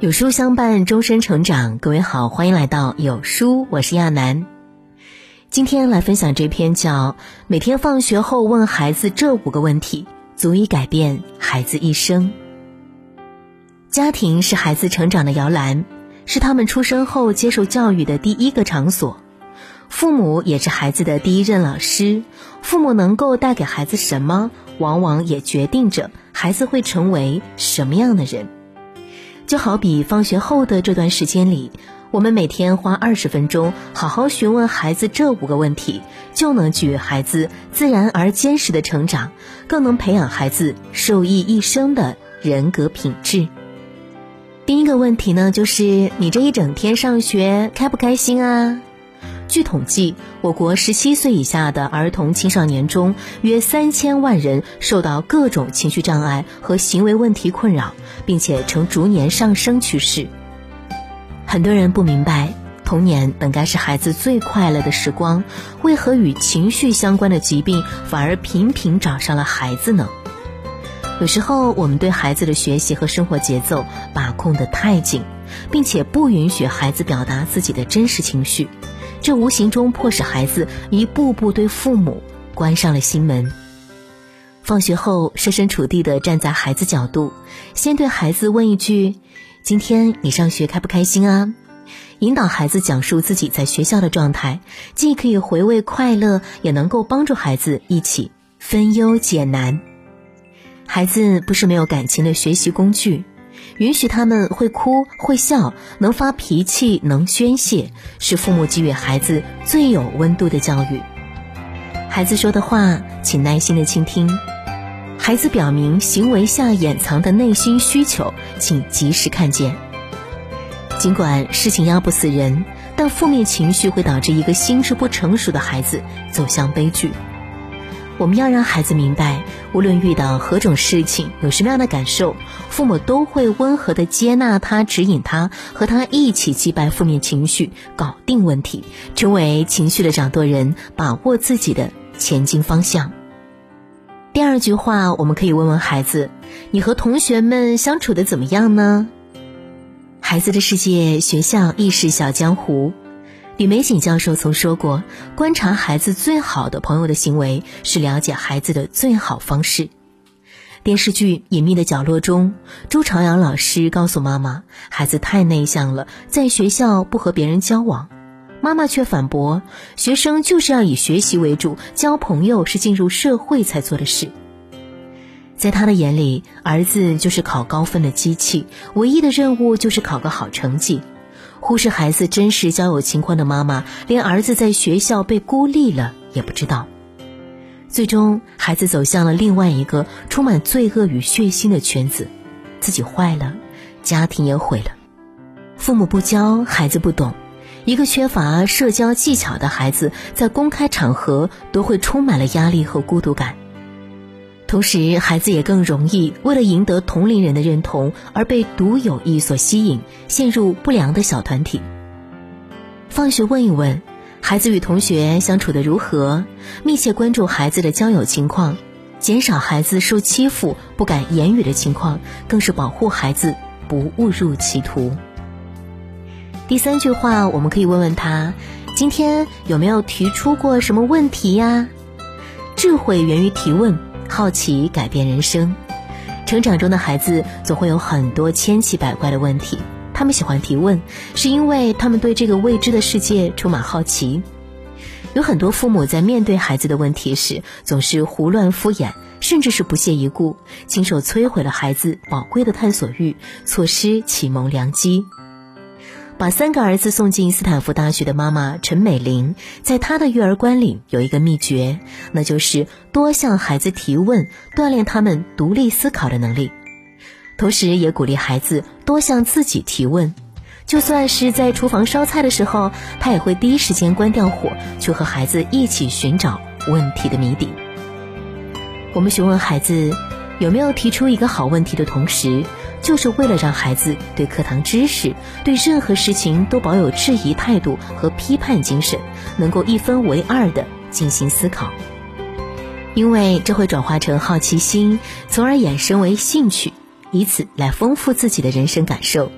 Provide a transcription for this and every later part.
有书相伴，终身成长。各位好，欢迎来到有书，我是亚楠。今天来分享这篇叫《每天放学后问孩子这五个问题，足以改变孩子一生》。家庭是孩子成长的摇篮，是他们出生后接受教育的第一个场所。父母也是孩子的第一任老师，父母能够带给孩子什么，往往也决定着孩子会成为什么样的人。就好比放学后的这段时间里，我们每天花二十分钟好好询问孩子这五个问题，就能给予孩子自然而坚实的成长，更能培养孩子受益一生的人格品质。第一个问题呢，就是你这一整天上学开不开心啊？据统计，我国十七岁以下的儿童青少年中，约三千万人受到各种情绪障碍和行为问题困扰，并且呈逐年上升趋势。很多人不明白，童年本该是孩子最快乐的时光，为何与情绪相关的疾病反而频频找上了孩子呢？有时候，我们对孩子的学习和生活节奏把控得太紧，并且不允许孩子表达自己的真实情绪。这无形中迫使孩子一步步对父母关上了心门。放学后，设身处地的站在孩子角度，先对孩子问一句：“今天你上学开不开心啊？”引导孩子讲述自己在学校的状态，既可以回味快乐，也能够帮助孩子一起分忧解难。孩子不是没有感情的学习工具。允许他们会哭会笑，能发脾气能宣泄，是父母给予孩子最有温度的教育。孩子说的话，请耐心的倾听；孩子表明行为下掩藏的内心需求，请及时看见。尽管事情压不死人，但负面情绪会导致一个心智不成熟的孩子走向悲剧。我们要让孩子明白，无论遇到何种事情，有什么样的感受，父母都会温和的接纳他，指引他，和他一起击败负面情绪，搞定问题，成为情绪的掌舵人，把握自己的前进方向。第二句话，我们可以问问孩子：你和同学们相处的怎么样呢？孩子的世界，学校亦是小江湖。李玫瑾教授曾说过：“观察孩子最好的朋友的行为，是了解孩子的最好方式。”电视剧《隐秘的角落》中，朱朝阳老师告诉妈妈：“孩子太内向了，在学校不和别人交往。”妈妈却反驳：“学生就是要以学习为主，交朋友是进入社会才做的事。”在他的眼里，儿子就是考高分的机器，唯一的任务就是考个好成绩。忽视孩子真实交友情况的妈妈，连儿子在学校被孤立了也不知道。最终，孩子走向了另外一个充满罪恶与血腥的圈子，自己坏了，家庭也毁了。父母不教，孩子不懂。一个缺乏社交技巧的孩子，在公开场合都会充满了压力和孤独感。同时，孩子也更容易为了赢得同龄人的认同而被独有意所吸引，陷入不良的小团体。放学问一问，孩子与同学相处的如何？密切关注孩子的交友情况，减少孩子受欺负不敢言语的情况，更是保护孩子不误入歧途。第三句话，我们可以问问他：今天有没有提出过什么问题呀？智慧源于提问。好奇改变人生，成长中的孩子总会有很多千奇百怪的问题。他们喜欢提问，是因为他们对这个未知的世界充满好奇。有很多父母在面对孩子的问题时，总是胡乱敷衍，甚至是不屑一顾，亲手摧毁了孩子宝贵的探索欲，错失启蒙良机。把三个儿子送进斯坦福大学的妈妈陈美玲，在她的育儿观里有一个秘诀，那就是多向孩子提问，锻炼他们独立思考的能力，同时也鼓励孩子多向自己提问。就算是在厨房烧菜的时候，他也会第一时间关掉火，去和孩子一起寻找问题的谜底。我们询问孩子有没有提出一个好问题的同时。就是为了让孩子对课堂知识、对任何事情都保有质疑态度和批判精神，能够一分为二的进行思考，因为这会转化成好奇心，从而衍生为兴趣，以此来丰富自己的人生感受。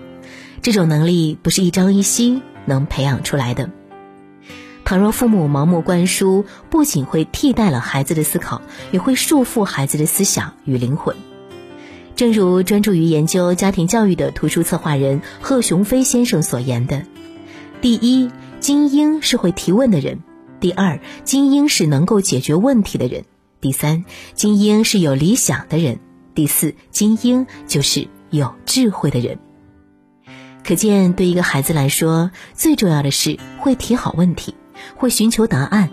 这种能力不是一朝一夕能培养出来的。倘若父母盲目灌输，不仅会替代了孩子的思考，也会束缚孩子的思想与灵魂。正如专注于研究家庭教育的图书策划人贺雄飞先生所言的：“第一，精英是会提问的人；第二，精英是能够解决问题的人；第三，精英是有理想的人；第四，精英就是有智慧的人。”可见，对一个孩子来说，最重要的是会提好问题。会寻求答案，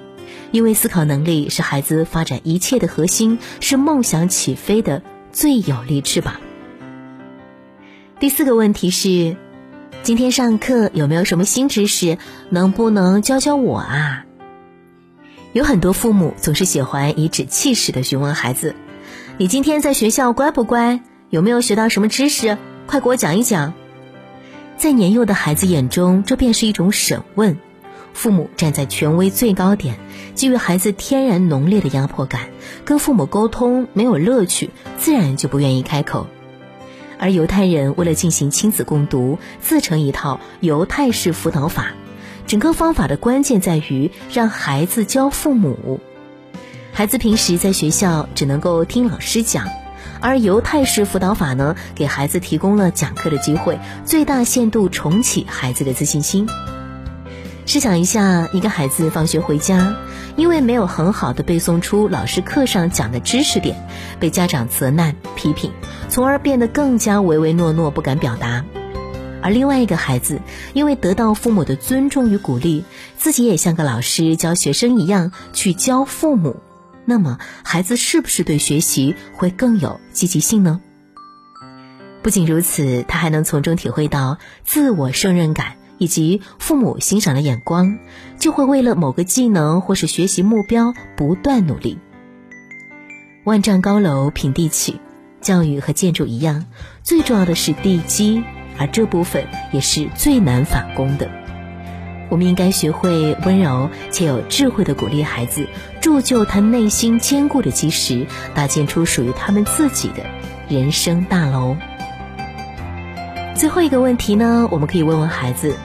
因为思考能力是孩子发展一切的核心，是梦想起飞的最有力翅膀。第四个问题是，今天上课有没有什么新知识？能不能教教我啊？有很多父母总是喜欢颐指气使的询问孩子：“你今天在学校乖不乖？有没有学到什么知识？快给我讲一讲。”在年幼的孩子眼中，这便是一种审问。父母站在权威最高点，给予孩子天然浓烈的压迫感，跟父母沟通没有乐趣，自然就不愿意开口。而犹太人为了进行亲子共读，自成一套犹太式辅导法，整个方法的关键在于让孩子教父母。孩子平时在学校只能够听老师讲，而犹太式辅导法呢，给孩子提供了讲课的机会，最大限度重启孩子的自信心。试想一下，一个孩子放学回家，因为没有很好的背诵出老师课上讲的知识点，被家长责难批评，从而变得更加唯唯诺诺，不敢表达；而另外一个孩子，因为得到父母的尊重与鼓励，自己也像个老师教学生一样去教父母，那么孩子是不是对学习会更有积极性呢？不仅如此，他还能从中体会到自我胜任感。以及父母欣赏的眼光，就会为了某个技能或是学习目标不断努力。万丈高楼平地起，教育和建筑一样，最重要的是地基，而这部分也是最难返工的。我们应该学会温柔且有智慧的鼓励孩子，铸就他内心坚固的基石，搭建出属于他们自己的人生大楼。最后一个问题呢，我们可以问问孩子。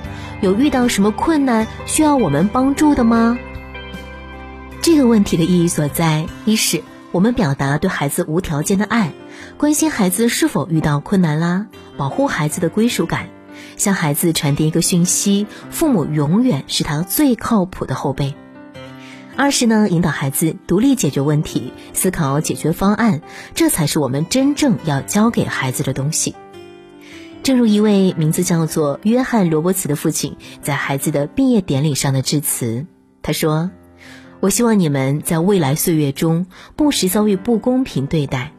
有遇到什么困难需要我们帮助的吗？这个问题的意义所在，一是我们表达对孩子无条件的爱，关心孩子是否遇到困难啦，保护孩子的归属感，向孩子传递一个讯息：父母永远是他最靠谱的后辈。二是呢，引导孩子独立解决问题，思考解决方案，这才是我们真正要教给孩子的东西。正如一位名字叫做约翰·罗伯茨的父亲在孩子的毕业典礼上的致辞，他说：“我希望你们在未来岁月中不时遭遇不公平对待，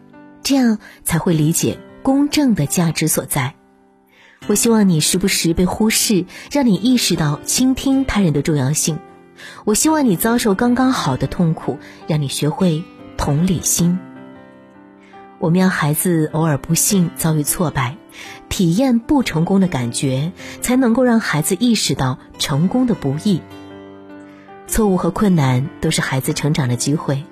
这样才会理解公正的价值所在。我希望你时不时被忽视，让你意识到倾听他人的重要性。我希望你遭受刚刚好的痛苦，让你学会同理心。我们要孩子偶尔不幸遭遇挫败。”体验不成功的感觉，才能够让孩子意识到成功的不易。错误和困难都是孩子成长的机会，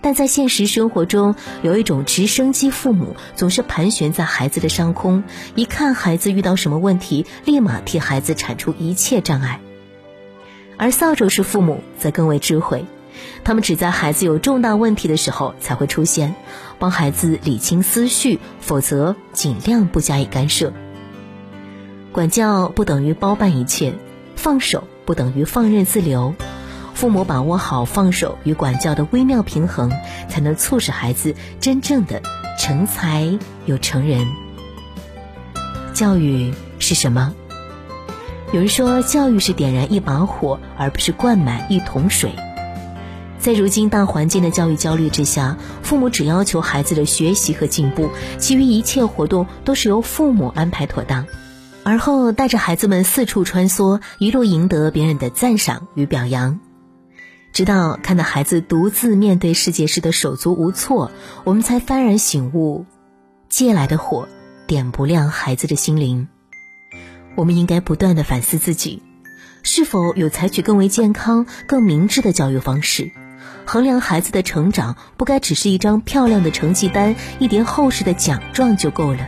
但在现实生活中，有一种直升机父母总是盘旋在孩子的上空，一看孩子遇到什么问题，立马替孩子铲除一切障碍；而扫帚式父母则更为智慧。他们只在孩子有重大问题的时候才会出现，帮孩子理清思绪，否则尽量不加以干涉。管教不等于包办一切，放手不等于放任自流。父母把握好放手与管教的微妙平衡，才能促使孩子真正的成才又成人。教育是什么？有人说，教育是点燃一把火，而不是灌满一桶水。在如今大环境的教育焦虑之下，父母只要求孩子的学习和进步，其余一切活动都是由父母安排妥当，而后带着孩子们四处穿梭，一路赢得别人的赞赏与表扬，直到看到孩子独自面对世界时的手足无措，我们才幡然醒悟：借来的火点不亮孩子的心灵。我们应该不断的反思自己，是否有采取更为健康、更明智的教育方式。衡量孩子的成长，不该只是一张漂亮的成绩单、一叠厚实的奖状就够了，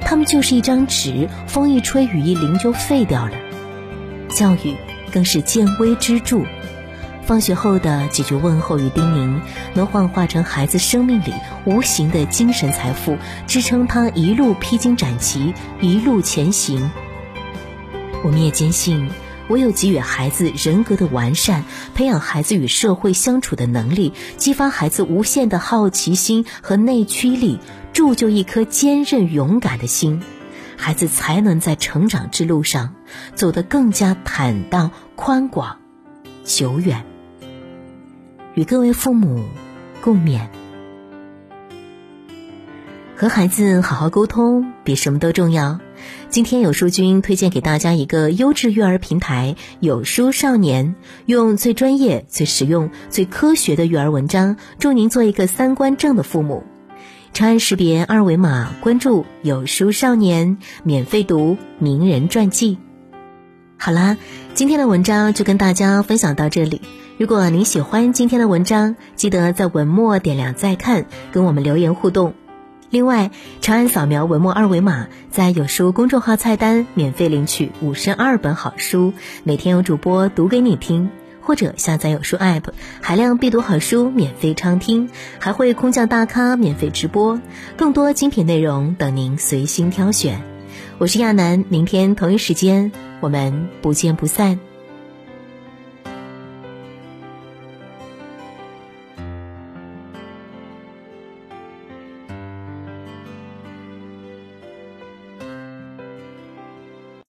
他们就是一张纸，风一吹，雨一淋就废掉了。教育更是见微知著。放学后的几句问候与叮咛，能幻化成孩子生命里无形的精神财富，支撑他一路披荆斩棘，一路前行。我们也坚信，唯有给予孩子人格的完善，培养孩子与社会相处的能力，激发孩子无限的好奇心和内驱力，铸就一颗坚韧勇敢的心，孩子才能在成长之路上走得更加坦荡、宽广、久远。与各位父母共勉，和孩子好好沟通比什么都重要。今天有书君推荐给大家一个优质育儿平台——有书少年，用最专业、最实用、最科学的育儿文章，助您做一个三观正的父母。长按识别二维码关注有书少年，免费读名人传记。好啦，今天的文章就跟大家分享到这里。如果您喜欢今天的文章，记得在文末点亮再看，跟我们留言互动。另外，长按扫描文末二维码，在有书公众号菜单免费领取五十二本好书，每天有主播读给你听；或者下载有书 App，海量必读好书免费畅听，还会空降大咖免费直播，更多精品内容等您随心挑选。我是亚楠，明天同一时间我们不见不散。